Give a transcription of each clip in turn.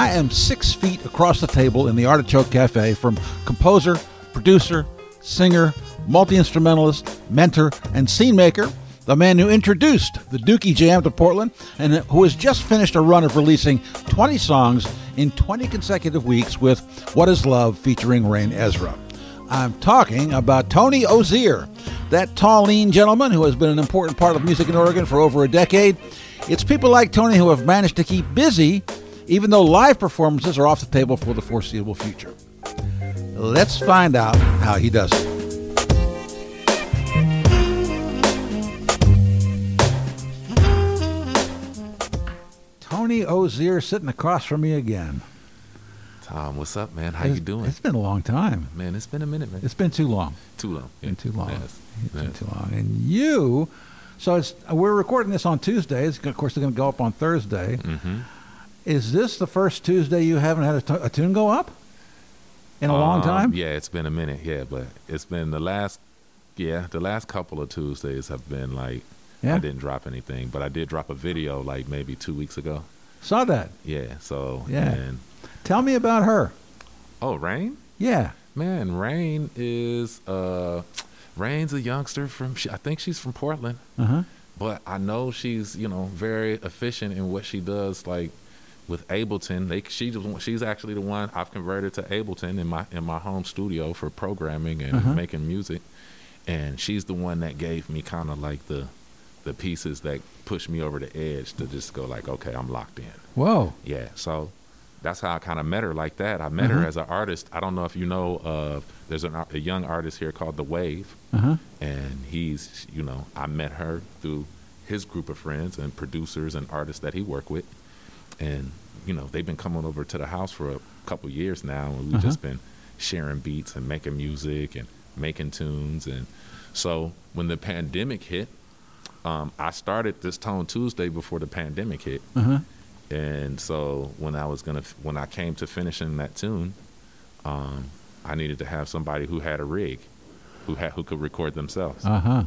I am six feet across the table in the Artichoke Cafe from composer, producer, singer, multi instrumentalist, mentor, and scene maker, the man who introduced the Dookie Jam to Portland and who has just finished a run of releasing 20 songs in 20 consecutive weeks with What Is Love featuring Rain Ezra. I'm talking about Tony Ozier, that tall, lean gentleman who has been an important part of music in Oregon for over a decade. It's people like Tony who have managed to keep busy, even though live performances are off the table for the foreseeable future. Let's find out how he does it. Tony Ozier sitting across from me again. Tom, what's up, man? How It's- you doing? It's been a long time. Man, it's been a minute, man. It's been too long. too long. been too long. Yes. It's been too long. And you, so it's we're recording this on Tuesdays. Of course, they're going to go up on Thursday. Mhm. Is this the first Tuesday you haven't had a, tune go up in a long Um, time? Yeah, it's been a minute. Yeah, but it's been the last. Yeah, the last couple of Tuesdays have been like Yeah. I didn't drop anything, but I did drop a video like maybe two weeks ago. Saw that. Yeah. So Yeah. And, Tell me about her. oh, Rain. Yeah. Man, Rain is uh, Rain's a youngster from. I think she's from Portland. Uh huh. but I know she's you know very efficient in what she does. Like with Ableton, they she she's actually the one I've converted to Ableton in my in my home studio for programming and Uh-huh. making music, and she's the one that gave me kind of like the the pieces that pushed me over the edge to just go like, okay, I'm locked in. Whoa. Yeah, so that's how I kind of met her like that. I met her Uh-huh. as an artist. I don't know if you know of. There's an, a young artist here called The Wave Uh huh. and he's you know i met her through his group of friends and producers and artists that he worked with and you know they've been coming over to the house for a couple years now and we've Uh-huh. just been sharing beats and making music and making tunes and so when the pandemic hit um, i started this tone tuesday before the pandemic hit Uh huh. and so when I was gonna, when I came to finishing that tune, um, I needed to have somebody who had a rig, who had who could record themselves. Uh huh.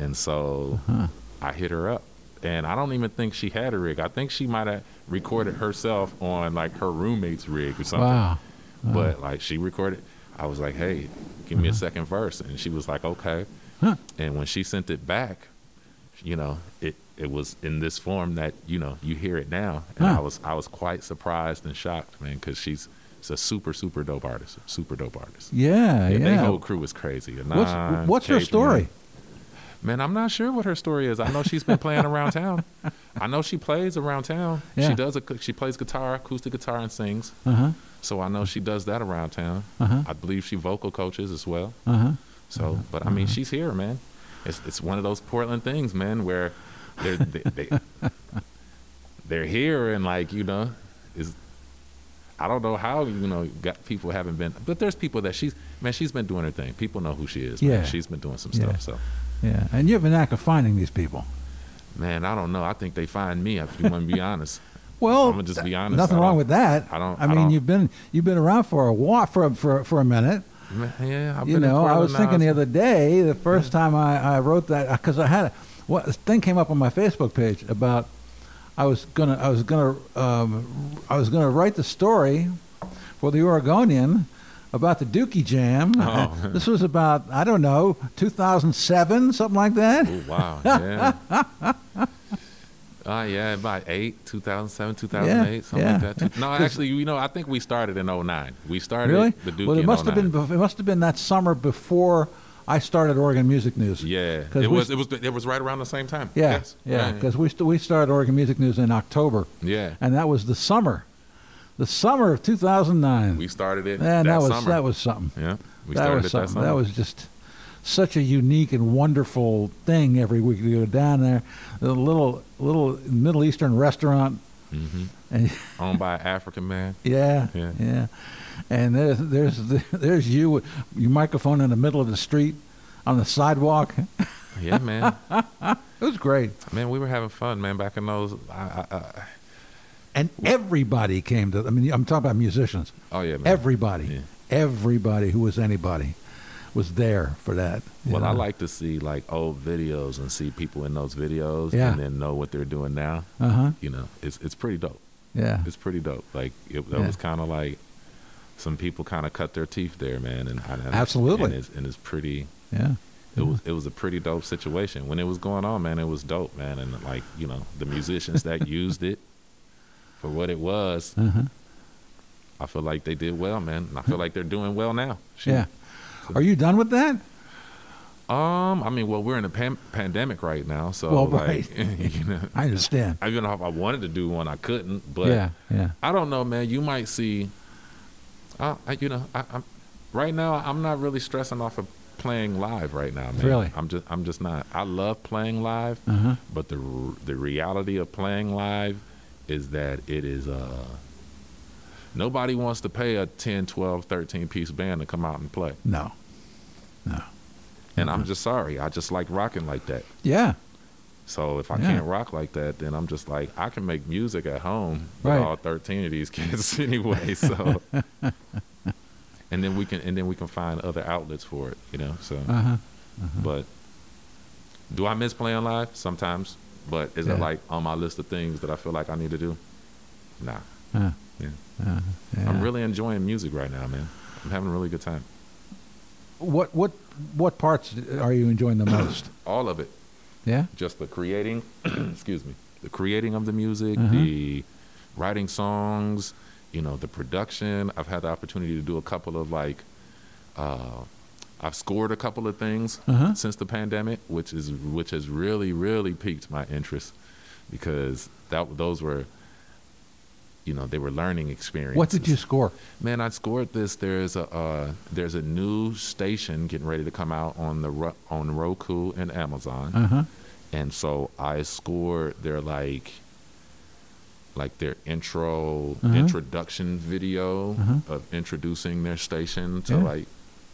And so Uh-huh. I hit her up, and I don't even think she had a rig. I think she might have recorded herself on like her roommate's rig or something. Wow. But like she recorded, I was like, "Hey, give me a second verse," and she was like, "Okay." Uh-huh. And when she sent it back, you know, it it was in this form that you know you hear it now, and Huh. I was I was quite surprised and shocked, man, because she's she's a super super dope artist, super dope artist. Yeah. Yeah, Yeah. Their whole crew is crazy. The what's Nine, what's her story? Man, I'm not sure what her story is. I know she's been playing around town. I know she plays around town. Yeah. She does a, she plays guitar, acoustic guitar, and sings. Uh huh. So I know she does that around town. Uh huh. I believe she vocal coaches as well. Uh huh. So, but I mean, she's here, man. It's it's one of those Portland things, man, where they're they, they, they're here and like you know, is I don't know how you know got people haven't been, but there's people that she's man, she's been doing her thing. People know who she is. Yeah. man. she's been doing some Yeah. stuff. So, Yeah. And you have an knack of finding these people. man, I don't know. I think they find me. If you want to be honest, Well, I'ma just be honest, Nothing wrong with that. I don't- I I mean, don't- you've been you've been around for a while, for for for a minute. Yeah, I've you know, I was thinking the other day, the first time I, I wrote that, because I had a what a thing came up on my Facebook page about I was gonna I was gonna um, I was gonna write the story for the Oregonian about the Dookie Jam. Oh. this was about I don't know 2007 something like that. Oh wow, yeah. Uh, yeah, about eight, 2007, 2008, something yeah. like that. No, actually, you know, I think we started in 09. We started Really? the Dookie well, it must have been it must have been that summer before I started Oregon Music News. Yeah, it was, st- it was. It was right around the same time. Yeah, Yes. yeah, because we st- we started Oregon Music News in October. yeah, and that was the summer, the summer of 2009. we started it. Man, that, that, was summer. that was something. Yeah, we that started was it that summer. That was just such a unique and wonderful thing every week to go down there, the little little Middle Eastern restaurant, hmm and owned by an African man. yeah, Yeah. yeah, and there's there's there's you with your microphone in the middle of the street on the sidewalk. Yeah, man. It was great, man, we were having fun, man. Back in those. I, I, I, and everybody came to. I mean, I'm talking about musicians. oh yeah, man. Everybody, Yeah. everybody who was anybody was there for that. Well, I like to see like old videos and see people in those videos Yeah. and then know what they're doing now. Uh huh. You know, it's it's pretty dope. Yeah. it's pretty dope. Like it, that Yeah. was kind of like some people kind of cut their teeth there, man. And, and Absolutely. and it's, and it's pretty. Yeah. It was it was a pretty dope situation when it was going on, man. It was dope, man. And like you know, the musicians that used it for what it was, Uh-huh. I feel like they did well, man. And I feel like they're doing well now. Shit. Yeah. Are you done with that? Um, I mean, well, we're in a pan- pandemic right now, so Well, like, right. you know, I understand. I even if I wanted to do one, I couldn't. But yeah. Yeah. I don't know, man. You might see. I, I you know, I, I'm right now. I'm not really stressing off of playing live right now, man. Really? I'm just, I'm just not. I love playing live, Uh-huh. but the r- the reality of playing live is that it is uh nobody wants to pay a 10 12 13 piece band to come out and play No. No. and i'm just sorry i just like rocking like that Yeah. so if i Yeah. can't rock like that then i'm just like i can make music at home with Right. all 13 of these kids anyway so and then we can and then we can find other outlets for it you know so Uh-huh. but do i miss playing live sometimes but is Yeah. it like on my list of things that i feel like i need to do nah Uh, Yeah. uh, yeah. I'm really enjoying music right now, man. I'm having a really good time. What what what parts are you enjoying the most? All of it. Yeah. Just the creating, excuse me, the creating of the music, Uh-huh. the writing songs, you know, the production. I've had the opportunity to do a couple of like, uh, I've scored a couple of things Uh-huh. since the pandemic, which is which has really really piqued my interest because that those were, you know, they were learning experiences. What did you score? Man, I scored this. There's a uh, there's a new station getting ready to come out on the on Roku and Amazon, Uh huh. and so I scored their like like their intro Uh-huh. introduction video Uh-huh. of introducing their station to Yeah. like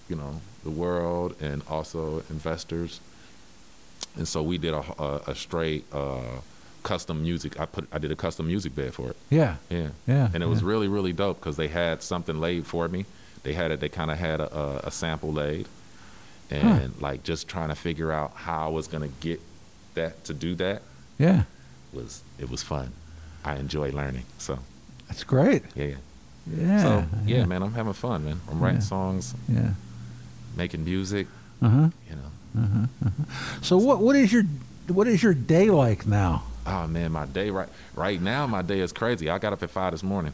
you know the world and also investors. And so we did a a, a straight uh, custom music. I put I did a custom music bed for it. Yeah. Yeah Yeah. and it was really really dope because they had something laid for me they had it they kind of had a, a, a sample laid and like just trying to figure out how i was going to get that to do that Yeah. was it was fun i enjoy learning so That's great. yeah Yeah. so yeah, man i'm having fun man i'm writing Yeah. songs Yeah. Making music Uh huh. you know uh-huh, uh-huh. So what what is your what is your day like now? oh man my day right right now my day is crazy i got up at five this morning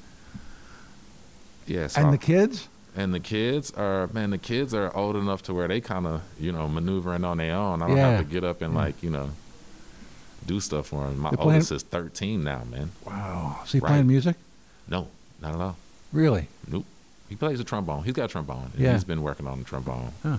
yeah so and I- the kids? And the kids are man, the kids are old enough to where they kind of you know maneuvering on their own. I don't Yeah. have to get up and like you know do stuff for them. My They're playing- oldest is thirteen now, man. Wow. Is he Right. playing music? No, not at all. Really? Nope. He plays the trombone. He's got a trombone. Yeah. He's been working on the trombone. Huh.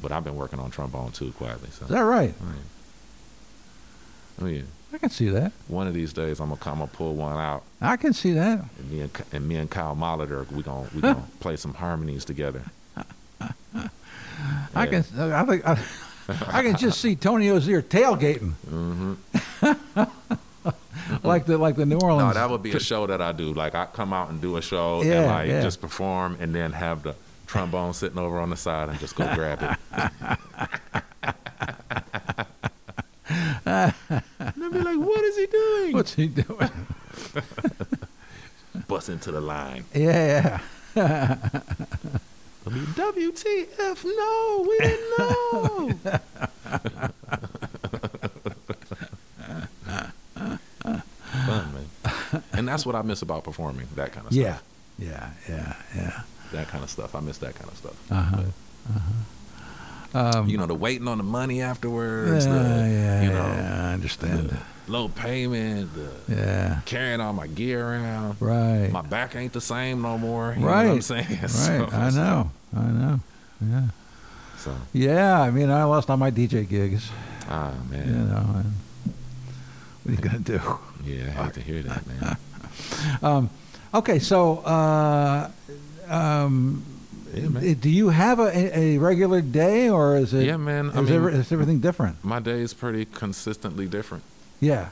But I've been working on trombone too quietly. So. Is that right? Oh, yeah. Oh yeah. I can see that. One of these days I'm gonna come and pull one out, I can see that. and me and, and me and Kyle Molitor we gonna we gonna play some harmonies together. I can. I think. I, I can just see Tony Ozier tailgating, hmm like the like the New Orleans. No, that would be a show that I do. Like I come out and do a show Yeah, and like yeah. just perform and then have the trombone sitting over on the side and just go grab it. and they'll be like, "What is he doing?" What's he doing? Bust into the line. yeah, yeah. WTF? No, we didn't know. Fun, man. And that's what I miss about performing. That kind of Yeah, stuff. yeah, yeah, yeah. yeah. That kind of stuff. I miss that kind of stuff. Uh-huh. Uh Um, you know, the waiting on the money yeah, afterwards, the, yeah, you know, yeah, I understand. low payment, the yeah, carrying all my gear around. right, My back ain't the same no more. You right, know what I'm saying? right. So- I know, I know. Yeah, So, yeah. I mean, I lost all my DJ gigs. ah, man. You know, what are you gonna do? Yeah, I hate to hear that, man. Um, okay, so uh, um, Yeah, man. do you have a, a regular day, or is it? Yeah, man. I Is, mean, every, is everything different? my day is pretty consistently different. Yeah,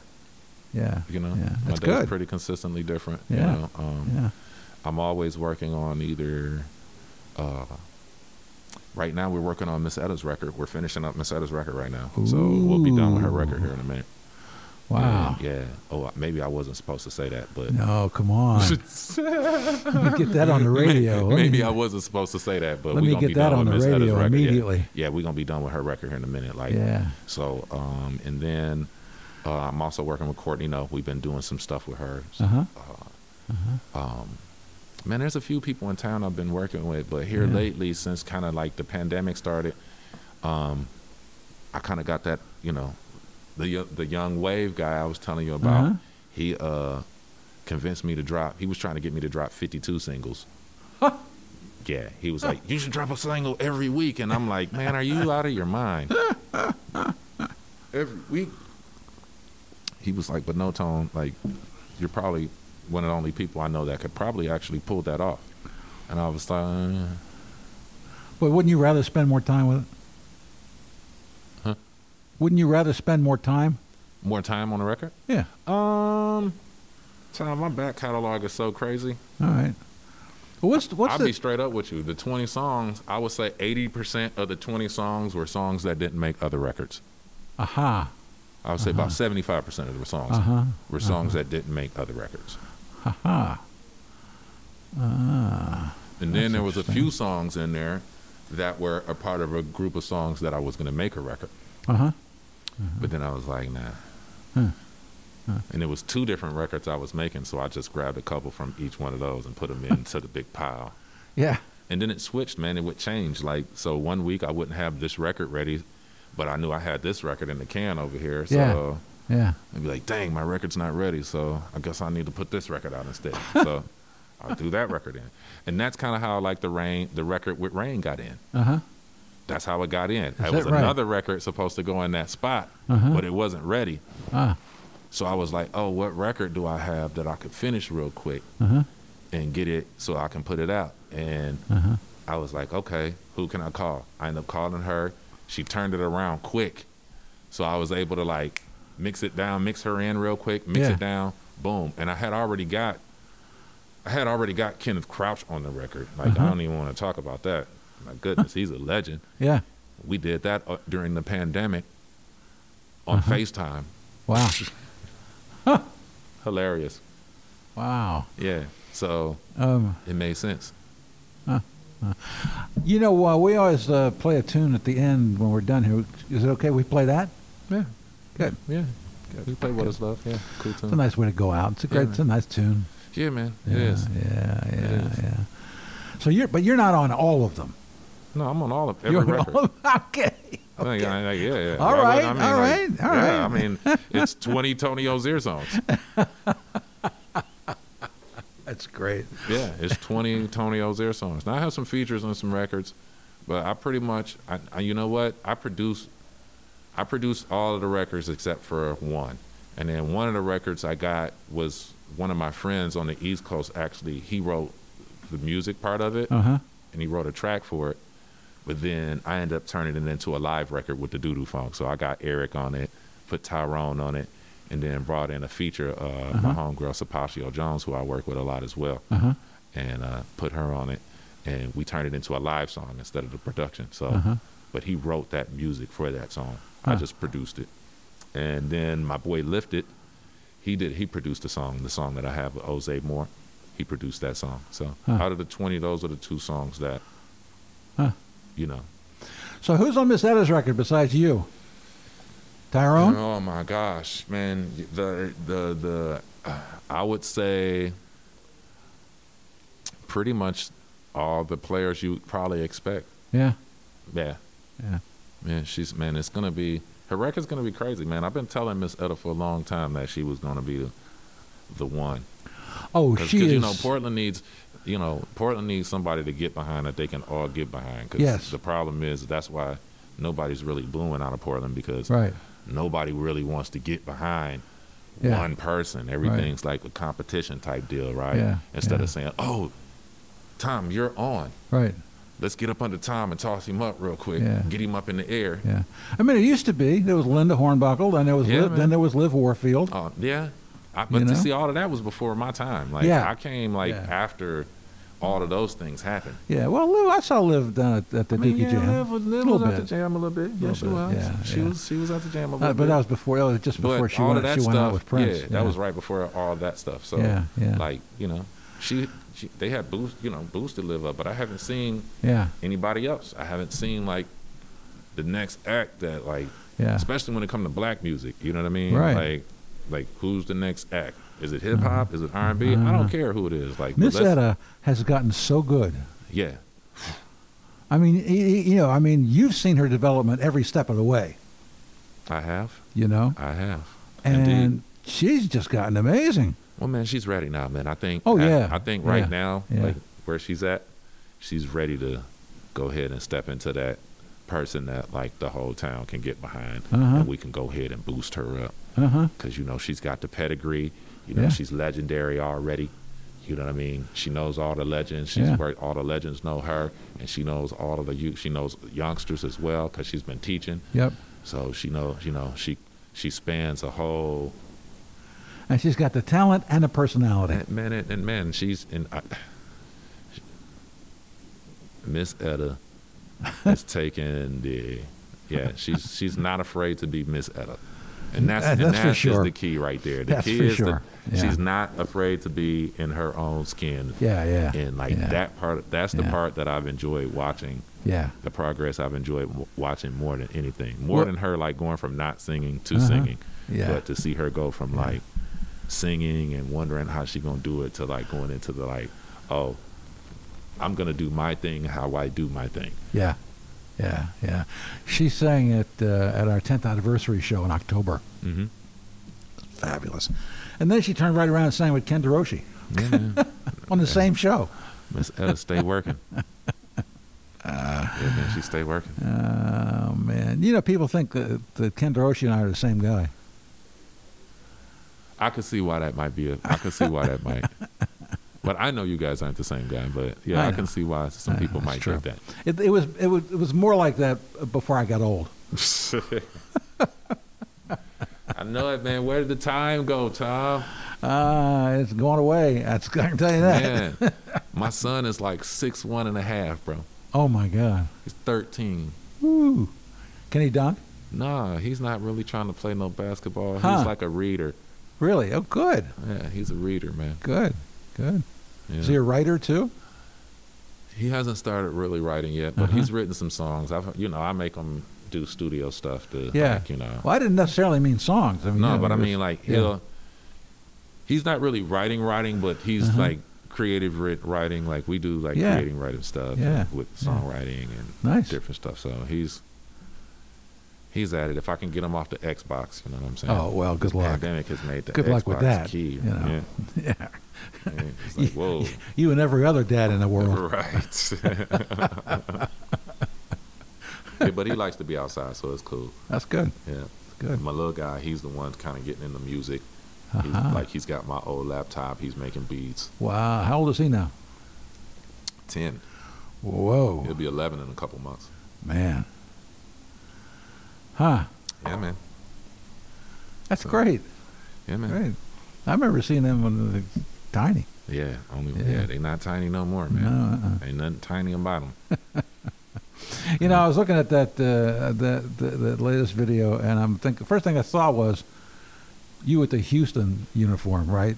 yeah, You know, Yeah, my day is pretty consistently different. Yeah. You know, um, yeah. I'm always working on either. Uh, right now, we're working on Miss Etta's record. We're finishing up Miss Etta's record right now, so we'll be done with her record here in a minute. Wow. Yeah. yeah. Oh, maybe I wasn't supposed to say that, but No, come on. Get that on the radio. Let maybe I wasn't supposed to say that, but Let me gonna get be that done on with the radio record. Yeah. immediately. Yeah, we're gonna be done with her record here in a minute. Like, Yeah. So, um, and then uh, I'm also working with Courtney. No, we've been doing some stuff with her. So, Uh-huh. um, man, there's a few people in town I've been working with, but here Yeah. lately, since kind of like the pandemic started, um, I kind of got that, you know, the the young wave guy I was telling you about. Uh-huh. He uh, convinced me to drop. He was trying to get me to drop 52 singles. Yeah, he was like, "You should drop a single every week," and I'm like, "Man, are you out of your mind?" every week. He was like, "But no tone, like, you're probably one of the only people I know that could probably actually pull that off." And I was like, uh, But wouldn't you rather spend more time with it? Huh? Wouldn't you rather spend more time? "More time on the record." Yeah. Um, Tom, my back catalog is so crazy. All right. What's what's I'll the be straight up with you. The 20 songs, I would say 80% of the 20 songs were songs that didn't make other records. aha I would say about 75% of the songs uh-huh were songs that didn't make other records. aha ah And then there was a few songs in there that were a part of a group of songs that I was going to make a record. Uh huh But then I was like, nah. Huh. And it was two different records I was making, so I just grabbed a couple from each one of those and put them into the big pile. yeah And then it switched, man. It would change. Like, so one week I wouldn't have this record ready, but I knew I had this record in the can over here. So Yeah. yeah I'd be like, dang, my record's not ready. So I guess I need to put this record out instead. so I'll do that record in. And that's kind of how like the rain, the record with rain got in. uh huh That's how it got in. It that was right? another record supposed to go in that spot, Uh-huh. but it wasn't ready. ah So I was like, oh, what record do I have that I could finish real quick uh huh and get it so I can put it out? And uh huh I was like, okay, who can I call? I ended up calling her. She turned it around quick. So I was able to like mix it down, mix her in real quick, mix Yeah. it down, boom. And I had already got I had already got Kenneth Crouch on the record. Like Uh-huh. I don't even want to talk about that. My goodness, he's a legend. yeah We did that uh, during the pandemic on Uh-huh. FaceTime. wow Hilarious. wow Yeah. So um it made sense. you know uh, we always uh, play a tune at the end when we're done here is it okay we play that Yeah. good Yeah. We play What Is Love. Yeah. Cool it's a nice way to go out it's a great Yeah, it's a nice tune Yeah, man. yeah It is. yeah yeah yeah so you're but you're not on all of them No, I'm on all of every you're record. all okay I I, yeah, yeah. All would- I mean, all like, right, all yeah, right. I mean, it's 20 Tony Ozier songs. that's great Yeah, it's 20 Tony Ozier songs. Now I have some features on some records, but I pretty much, I, I, you know what? I produce, I produced all of the records except for one, and then one of the records I got was one of my friends on the East Coast. Actually, he wrote the music part of it, uh-huh and he wrote a track for it. But then I ended up turning it into a live record with the Doodoo Funk. So I got Eric on it, put Tyrone on it, and then brought in a feature, uh, my homegirl Sapatio Jones, who I work with a lot as well, uh-huh and uh, put her on it. And we turned it into a live song instead of the production. So, Uh-huh. but he wrote that music for that song. I just produced it. And then my boy Lifted, he did. He produced the song, the song that I have with Jose Moore. He produced that song. So out of the twenty, those are the two songs that. You know. So who's on Miss Etta's record besides you? Tyrone? Oh my gosh, man! The the the uh, I would say pretty much all the players you probably expect. Yeah. Yeah, Yeah. man. She's man. It's gonna be her record's gonna be crazy, man. I've been telling Miss Etta for a long time that she was gonna be the, the one. Oh, Cause, she 'cause, is. you know Portland needs, you know Portland needs somebody to get behind that they can all get behind. Cause Yes. the problem is that's why nobody's really blooming out of Portland because right. nobody really wants to get behind Yeah. one person. Everything's like a competition type deal, right? Yeah, Instead yeah. of saying, "Oh, Tom, you're on. Right. Let's get up under Tom and toss him up real quick. Yeah. Get him up in the air." Yeah. I mean, it used to be there was Linda Hornbuckle, then there was Yeah, Liv, then there was Liv Warfield. Oh, yeah. I, but You to see all of that was before my time. Like Yeah. I came like Yeah. after all of those things happened. Yeah, well, Liv, I saw Liv down at, at the I mean, Dookie yeah, Jam. Liv was, Liv Little was bit. the jam a little bit. Yeah, Little she bit, was. yeah, she yeah. was. She was out the jam a little Uh, bit. but that was before, that was just before But she went, she stuff, went out with Prince. yeah, that was right before all that stuff. So, Yeah, yeah. like you know, she, she they had boost, you know, boosted live up, but I haven't seen Yeah, anybody else. I haven't seen like the next act that like, yeah. especially when it comes to black music. You know what I mean? Right. Like, like who's the next act? Is it hip hop? Is it R and B? I Uh-huh. don't care who it is. Like, Miss Etta has gotten so good. yeah, I mean, you know, I mean, you've seen her development every step of the way. I have, You know, I have. and Indeed. she's just gotten amazing. Well, man, she's ready now, man. I think. Oh, I- yeah. I, think right Yeah. now, Yeah. like where she's at, she's ready to go ahead and step into that person that like the whole town can get behind, Uh-huh. and we can go ahead and boost her up Uh huh. because you know she's got the pedigree. You know Yeah. she's legendary already. You know what I mean? She knows all the legends. She's Yeah. worked. All the legends know her, and she knows all of the youth. She knows youngsters as well because she's been teaching. Yep. So she knows. You know she she spans a whole And she's got the talent and the personality. And man, and, and man, she's in. I, Miss Etta has taken the. Yeah, she's she's not afraid to be Miss Etta, and that's That- and that's for sure. the key right there. The That's key is sure. the, Yeah. she's not afraid to be in her own skin, Yeah, yeah. and like yeah. that part. That's the Yeah. part that I've enjoyed watching. Yeah. The progress I've enjoyed w- watching more than anything, more Well- than her like going from not singing to Uh-huh. singing Yeah. but to see her go from like singing and wondering how she gonna do it to like going into the like oh i'm gonna do my thing how i do my thing Yeah, yeah, yeah. She sang at uh, at our 10th anniversary show in October. mm-hmm. Fabulous. And then she turned right around and sang with Ken DeRouchie yeah, on the same show. miss ella stay working yeah man she stay working Oh man, you know people think that, that Ken DeRouchie and I are the same guy. i could see why that might be a i could see why that might but i know you guys aren't the same guy but yeah I i, can see why some I people it's might true. get It, it was it was it was more like that before I got old. I know it, man. Where did the time go, Tom? Ah, it's going away. That's I can tell you that. Man, my son is like six one and a half, bro. Oh my God. He's thirteen. Woo. Can he dunk? Nah, he's not really trying to play no basketball. Huh. He's like a reader. Really? Oh, good. Yeah, he's a reader, man. Good. Good. Yeah. Is he a writer too? He hasn't started really writing yet, but Uh-huh. he's written some songs. I've, you know, I make him do studio stuff to, Yeah. like, you know. Well, I didn't necessarily mean songs. I mean, No, yeah, but I mean, like yeah. he'll. He's not really writing, writing, but he's Uh-huh. like creative writ- writing. Like we do, like Yeah. creating writing stuff Yeah. with songwriting and Nice. different stuff. So he's he's at it. If I can get him off the Xbox, you know what I'm saying? Oh well, good the luck. pandemic has made the Good luck with Xbox that, key. you know. Yeah. Yeah. Like, whoa. You and every other dad in the world. right. yeah, but he likes to be outside, so it's cool. That's good. Yeah. Good. My little guy, he's the one kind of getting into music. Uh-huh. like he's got my old laptop. He's making beats. Wow. How old is he now? Ten. Whoa, He'll be eleven in a couple months. man. Huh. Yeah, man. That's So- great. Yeah, man. Great. I remember seeing them when they were tiny. Yeah. Only Yeah. yeah. they not tiny no more, man. No, uh-uh. Ain't nothing tiny about them. You know, I was looking at that uh, that the, the latest video, and I'm thinking. First thing I saw was you with the Houston uniform, right?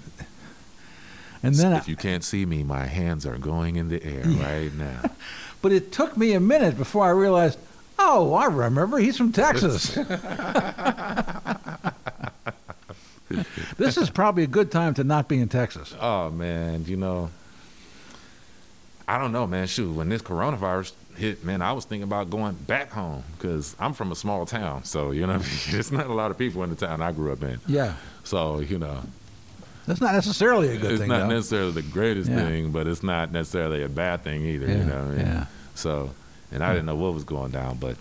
And then, I, if you can't see me, my hands are going in the air right now. but it took me a minute before I realized. Oh, I remember. He's from Texas. this is probably a good time to not be in Texas. Oh man, you know, I don't know, man. Shoot, when this coronavirus hit, man, I was thinking about going back home because I'm from a small town, so you know, there's not a lot of people in the town I grew up in. Yeah, So you know, that's not necessarily a good it's thing. It's not though. necessarily the greatest Yeah. thing, but it's not necessarily a bad thing either. Yeah, You know, I mean? yeah. So, and I didn't know what was going down, but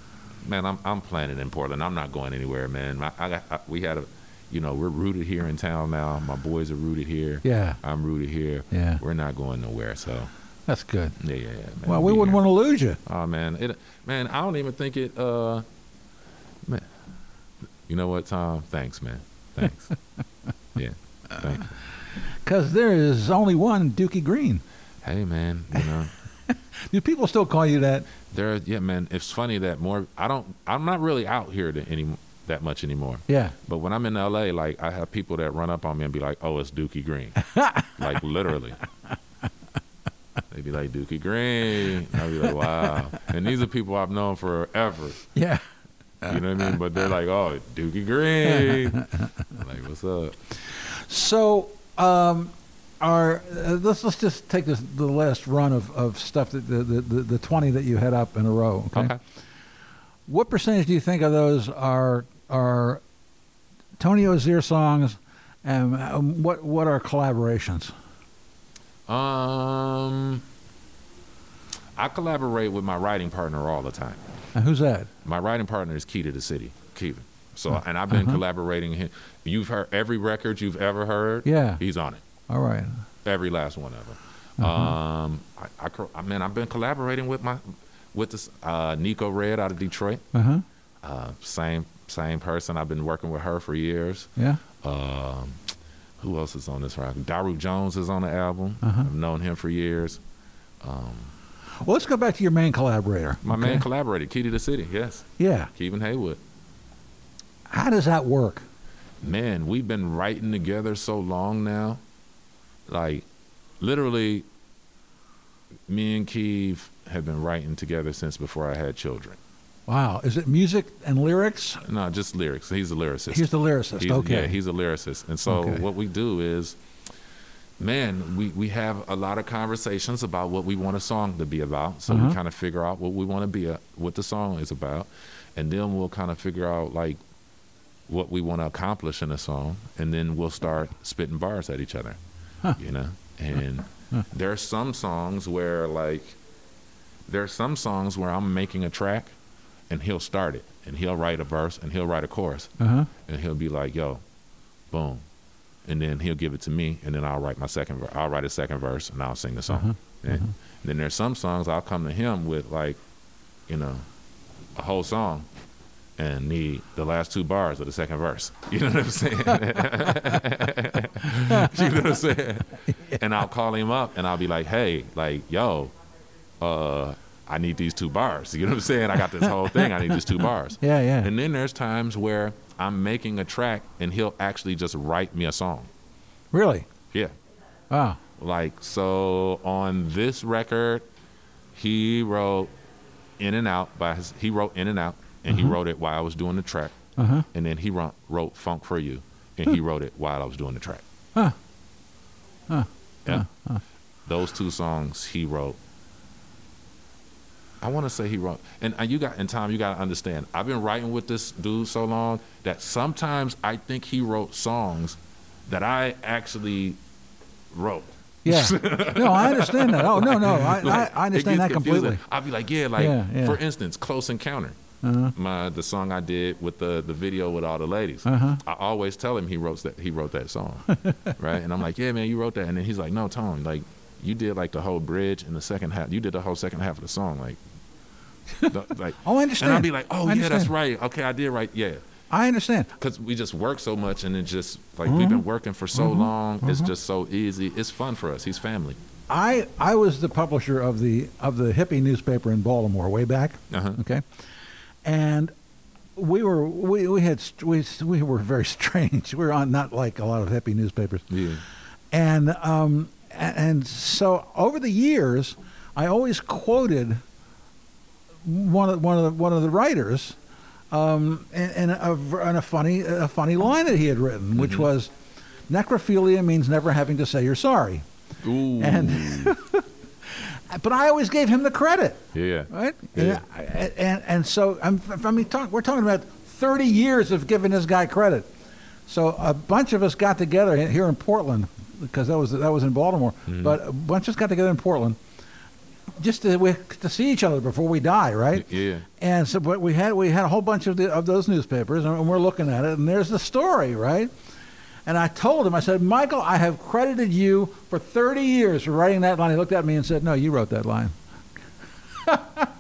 man, I'm I'm planning in Portland. I'm not going anywhere, man. I, I got I, we had a, you know, we're rooted here in town now. My boys are rooted here. Yeah, I'm rooted here. yeah, We're not going nowhere. So that's good. yeah, yeah, yeah. Man, Well, we wouldn't here. want to lose you. Oh man, it man, I don't even think it. uh Man, you know what, Tom? Thanks, man. Thanks. yeah, thank you. Because there is only one Dookie Green. Hey, man, you know. Do people still call you that? There, yeah, man. It's funny that more. I don't. I'm not really out here to any that much anymore. Yeah. But when I'm in LA, like I have people that run up on me and be like, "Oh, it's Dookie Green," like literally. They be like Dookie Green. I'll be like, wow. And these are people I've known forever. Yeah. You know what I mean? But they're like, oh, Dookie Green. like, what's up? So, um, our uh, let's let's just take this the last run of, of stuff that the, the, the, the twenty that you had up in a row. Okay? Okay. What percentage do you think of those are are Tony Ozier songs, and um, what what are collaborations? Um, I collaborate with my writing partner all the time. And who's that? My writing partner is Key to the City, Kevin. So, and I've been collaborating. with him. You've heard every record you've ever heard. Yeah. he's on it. All right. Every last one of them. Um, I, I, I mean, I've been collaborating with my with this uh, Nico Red out of Detroit. Uh huh. Uh, same same person. I've been working with her for years. Yeah. Um, who else is on this record? Daru Jones is on the album. Uh-huh. I've known him for years. Um, Well, let's go back to your main collaborator. my okay? man collaborated, Key to the City. Yes, Yeah. Kevin Haywood. How does that work? Man, we've been writing together so long now. Like, literally, me and Keeve have been writing together since before I had children. Wow. Is it music and lyrics? No, just lyrics. He's a lyricist. He's the lyricist. He's- okay. Yeah, he's a lyricist. And so Okay. what we do is, man, we, we have a lot of conversations about what we want a song to be about. So Uh-huh. we kind of figure out what we want to be, a, what the song is about. And then we'll kind of figure out like what we want to accomplish in a song. And then we'll start spitting bars at each other, Huh. you know? And there are some songs where like, there are some songs where I'm making a track and he'll start it and he'll write a verse and he'll write a chorus uh huh. and he'll be like, "Yo, boom," and then he'll give it to me, and then I'll write my second. Ver- I'll write a second verse, and I'll sing the song. And then there's some songs I'll come to him with like, you know, a whole song, and need the last two bars of the second verse. You know what I'm saying? you know what I'm saying? And I'll call him up, and I'll be like, "Hey, like, yo, uh." I need these two bars. You know what I'm saying? I got this whole thing. I need these two bars. Yeah, yeah. And then there's times where I'm making a track and he'll actually just write me a song. Really? Yeah. Wow. Like, so on this record, he wrote In and Out by his, he wrote In and Out and he wrote it while I was doing the track. Uh huh. And then he wrote, wrote Funk for You and he wrote it while I was doing the track. Huh. Huh. Yeah. Those two songs he wrote. I want to say he wrote, and, you got in time. You got to understand. I've been writing with this dude so long that sometimes I think he wrote songs that I actually wrote. Yeah. no, I understand that. Oh no, no, I, Like, I, I understand that confusing. completely. I'll be like, yeah, like Yeah, yeah. for instance, Close Encounter. Uh-huh. My the song I did with the the video with all the ladies. Uh-huh. I always tell him he wrote that he wrote that song, right? And I'm like, yeah, man, you wrote that. And then he's like, no, Tone, like you did like the whole bridge and the second half. You did the whole second half of the song, like, the, like. Oh, I understand. And I'll be like, oh I yeah, that's right. Okay, I did right. Yeah, I understand. because we just work so much, and it just like Mm-hmm. we've been working for so long. It's just so easy. It's fun for us. He's family. I I was the publisher of the of the hippie newspaper in Baltimore way back. Uh-huh. Okay, and we were we, we had we we were very strange. We were on not like a lot of hippie newspapers, Yeah. and um and so over the years, I always quoted one of one of the, one of the writers, um, in, in, a, a funny a funny line that he had written, which was, "Necrophilia means never having to say you're sorry." Ooh. And but I always gave him the credit, yeah. right? Yeah. And, and and so I'm, I mean, talk, we're talking about 30 years of giving this guy credit. So a bunch of us got together here in Portland because that was that was in Baltimore, Mm-hmm. but a bunch of us got together in Portland just to we, to see each other before we die, right? Yeah. And so, but we had we had a whole bunch of the, of those newspapers, and we're looking at it, and there's the story, right? And I told him, I said, Michael, I have credited you for 30 years for writing that line. He looked at me and said, No, you wrote that line.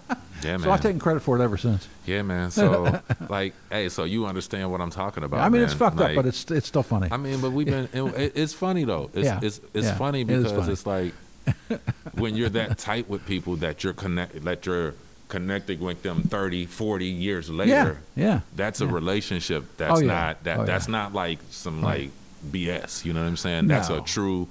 Yeah, man. So I've taken credit for it ever since. Yeah, man. So, like, hey, so you understand what I'm talking about? I mean, man. it's fucked up, but it's it's still funny. I mean, but we've been. It, it's funny though. It's Yeah. it's, it's Yeah. funny It because funny. it's like when you're that tight with people that you're connect that you're connecting with them 30, 40 years later. Yeah, yeah. That's a relationship. That's Oh, yeah. not that Oh, that's not like some like BS. You know what I'm saying? That's a true,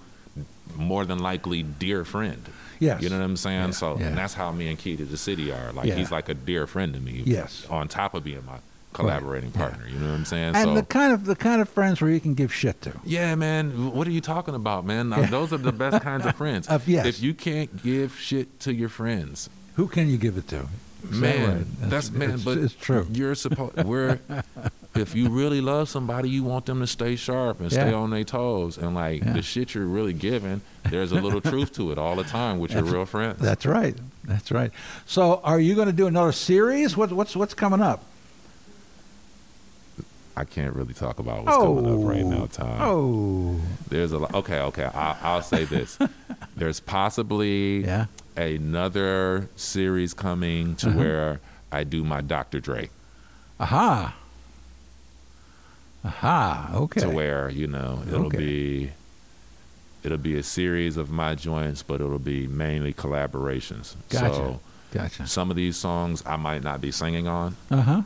more than likely dear friend. Yes. You know what I'm saying? Yeah, So yeah. and that's how me and Key to the City are. Like Yeah. he's like a dear friend to me. Yes. On top of being my collaborating Yeah. partner. You know what I'm saying? and so the kind of the kind of friends where you can give shit to. yeah, man. What are you talking about, man? Those are the best kinds of friends. Of- yes. If you can't give shit to your friends, Who can you give it to? That man, right? that's man. it's, but it's true. You're supposed. We're. if you really love somebody, you want them to stay sharp and stay Yeah. on their toes. And like Yeah. the shit you're really giving, there's a little truth to it all the time with your real friends. That's right. That's right. So, are you going to do another series? What, what's what's coming up? I can't really talk about what's coming up right now, Tom. Oh, There's a lot. Okay, okay. I, I'll say this. There's possibly yeah. another series coming to Uh-huh. where I do my Dr. Dre. Aha. Aha. Okay. to where you know it'll Okay. be it'll be a series of my joints but it'll be mainly collaborations Gotcha. so Gotcha. some of these songs i might not be singing on Uh huh.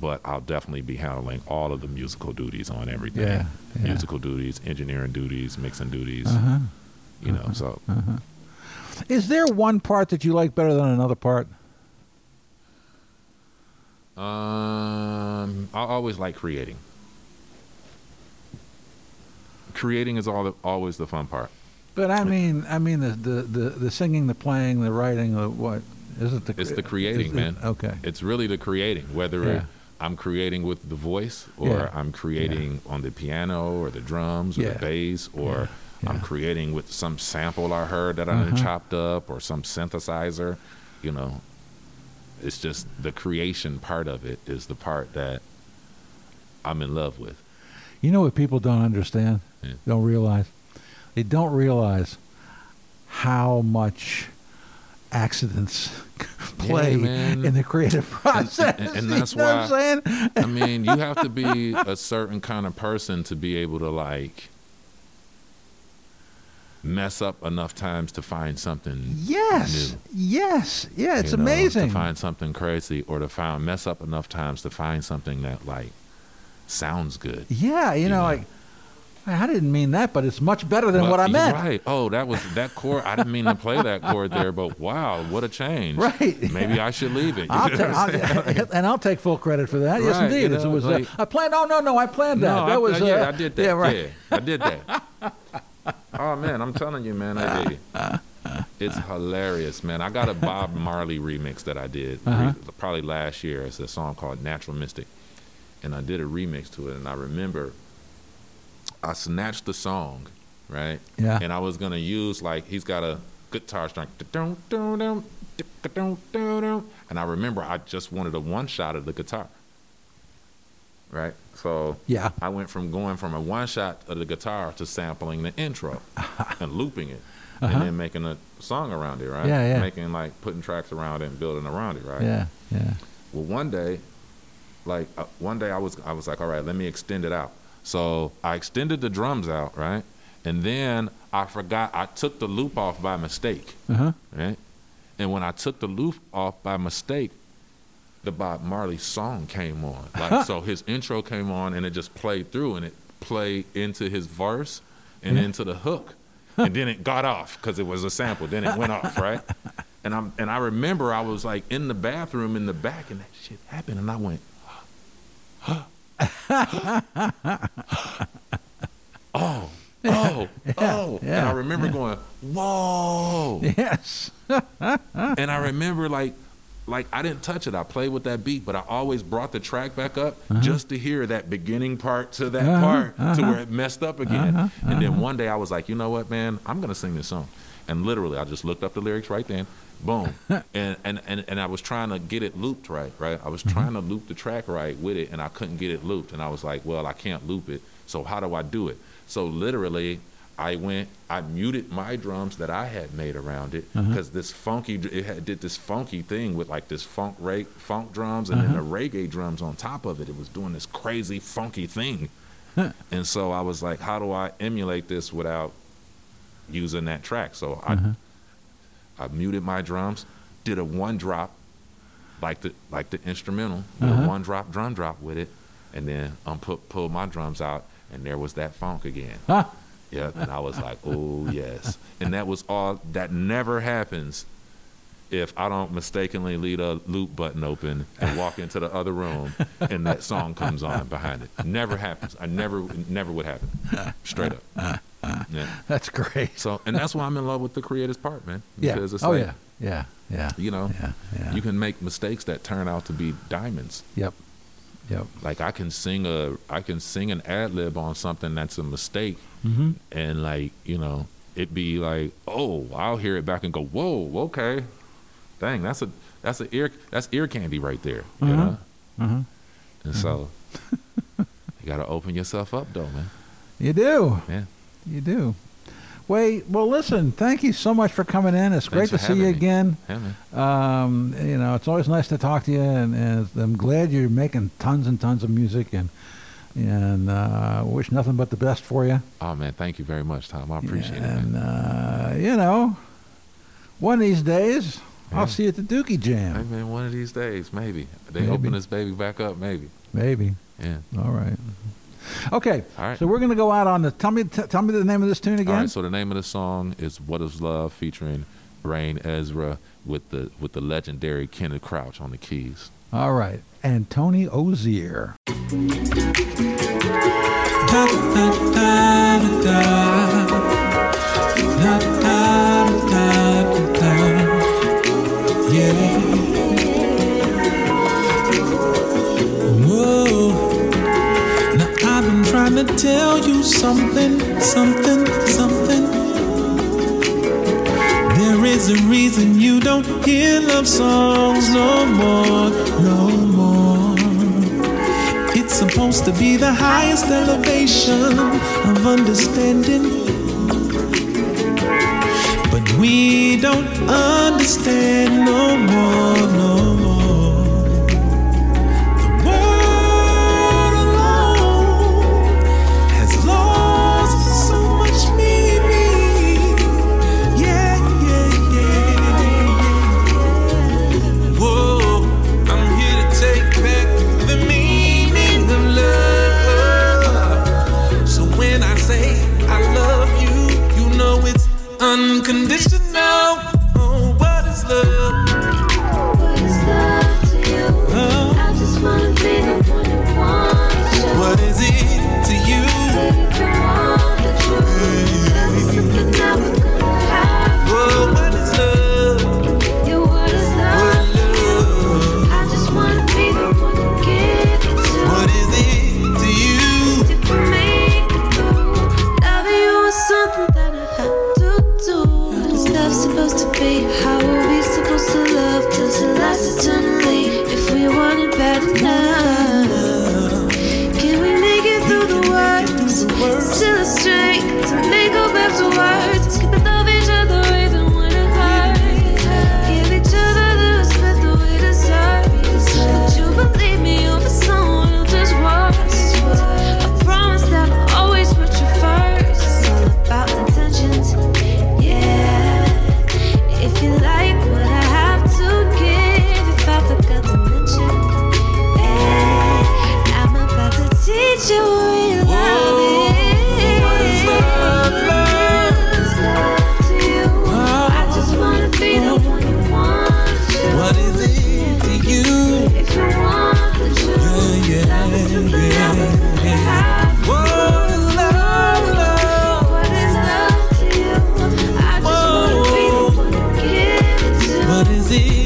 but i'll definitely be handling all of the musical duties on everything Yeah. yeah. musical duties engineering duties mixing duties Uh huh. you know so Uh-huh. Is there one part that you like better than another part? um i always like creating creating is all the, always the fun part But I mean, I mean the the, the, the singing, the playing, the writing, the what? Is it the? It's the creating, it- man. Okay. it's really the creating whether Yeah. i'm creating with the voice or Yeah. i'm creating on the piano or the drums or Yeah. the bass or Yeah. i'm creating with some sample i heard that i Uh-huh. chopped up or some synthesizer you know it's just the creation part of it is the part that i'm in love with You know what people don't understand? Yeah. Don't realize? They don't realize how much accidents play man. in the creative process. and- and You that's know what I'm saying? I mean, you have to be a certain kind of person to be able to like mess up enough times to find something Yes. new. Yes. Yeah, it's you know, amazing. to find something crazy or to find mess up enough times to find something that like sounds good. yeah, you know, know. like I didn't mean that, but it's much better than But what I meant. Right. Oh, that was that chord. I didn't mean to play that chord there, but wow, what a change. Right. Maybe I should leave it. I'll know ta- I'm saying? I'll- and I'll take full credit for that. Yes, indeed. you it was. like- uh, I planned. Oh no, no, I planned that. No, that I, was. yeah, uh, I did that. Yeah, right. Yeah, I did that. oh man, I'm telling you, man, I did. It's hilarious, man. I got a Bob Marley remix that I did Uh-huh. probably last year. It's a song called Natural Mystic, and I did a remix to it. And I remember I snatched the song, right? Yeah. And I was gonna use like he's got a guitar string, and I remember I just wanted a one shot of the guitar, right? So Yeah. I went from going from a one shot of the guitar to sampling the intro and looping it, Uh-huh. and then making a song around it, right? Yeah, yeah. Making like putting tracks around it and building around it, right? Yeah. Yeah. Well, one day, like uh, one day, I was I was like, all right, let me extend it out. So I extended the drums out, right, and then I forgot I took the loop off by mistake, Uh huh. right, and when I took the loop off by mistake. The Bob Marley song came on, like so. His intro came on, and it just played through, and it played into his verse and Yeah. into the hook, and then it got off because it was a sample. Then it went off, right? And I'm and I remember I was like in the bathroom in the back, and that shit happened, and I went, oh, oh, oh, and I remember going, whoa, Yes. and I remember like. Like I didn't touch it. I played with that beat, but I always brought the track back up just to hear that beginning part to that Uh-huh, part to uh-huh. where it messed up again. Uh-huh, And then one day I was like, you know what, man, I'm gonna sing this song. And literally, I just looked up the lyrics right then, boom, and and and and I was trying to get it looped right, right. I was Mm-hmm. trying to loop the track right with it, and I couldn't get it looped. And I was like, well, I can't loop it. So how do I do it? So literally, I went, I muted my drums that I had made around it Uh-huh. because this funky, it had, did this funky thing with like this funk reg, funk drums and then Uh-huh. the reggae drums on top of it. It was doing this crazy funky thing. And so I was like, how do I emulate this without using that track? So I Uh-huh. I muted my drums, did a one drop, like the like the instrumental, did Uh-huh. a one drop drum drop with it, and then um put pulled my drums out, and there was that funk again. Huh? Yeah, and I was like, oh yes, and that was all. That never happens if I don't mistakenly leave a loop button open and walk into the other room, and that song comes on behind it. Never happens. I never, never would happen. Straight up. Yeah. That's great. So, and that's why I'm in love with the creator's part, man. Yeah. Because it's Oh like, yeah. Yeah. Yeah. you know, Yeah. Yeah. you can make mistakes that turn out to be diamonds. Yep. Yep. Like I can sing a, I can sing an ad lib on something that's a mistake, Mm-hmm. and like you know, it be like, oh, I'll hear it back and go, whoa, okay, dang, that's a, that's a ear, that's ear candy right there, you Mhm. know. Mm-hmm. And so, you gotta open yourself up, though, man. You do. Yeah. You do. Wait. Well, listen. Thank you so much for coming in. It's great to see you me. again. Yeah. Um, you know, it's always nice to talk to you, and, and I'm glad you're making tons and tons of music, and and uh, wish nothing but the best for you. Oh man, thank you very much, Tom. I appreciate it, and uh, you know, one of these days Yeah. I'll see you at the Dookie Hey Jam. man, one of these days, maybe they Maybe. open this baby back up, maybe. Maybe. Yeah. All right. Okay. All right. So we're gonna go out on the. Tell me. T- tell me the name of this tune again. right. So the name of the song is "What Is Love" featuring Brain Ezra with the with the legendary Kenneth Crouch on the keys. All right. And Tony Ozier. Now tell you something, something, something. There is a reason you don't hear love songs no more, no more. It's supposed to be the highest elevation of understanding. But we don't understand no more, no unconditional. I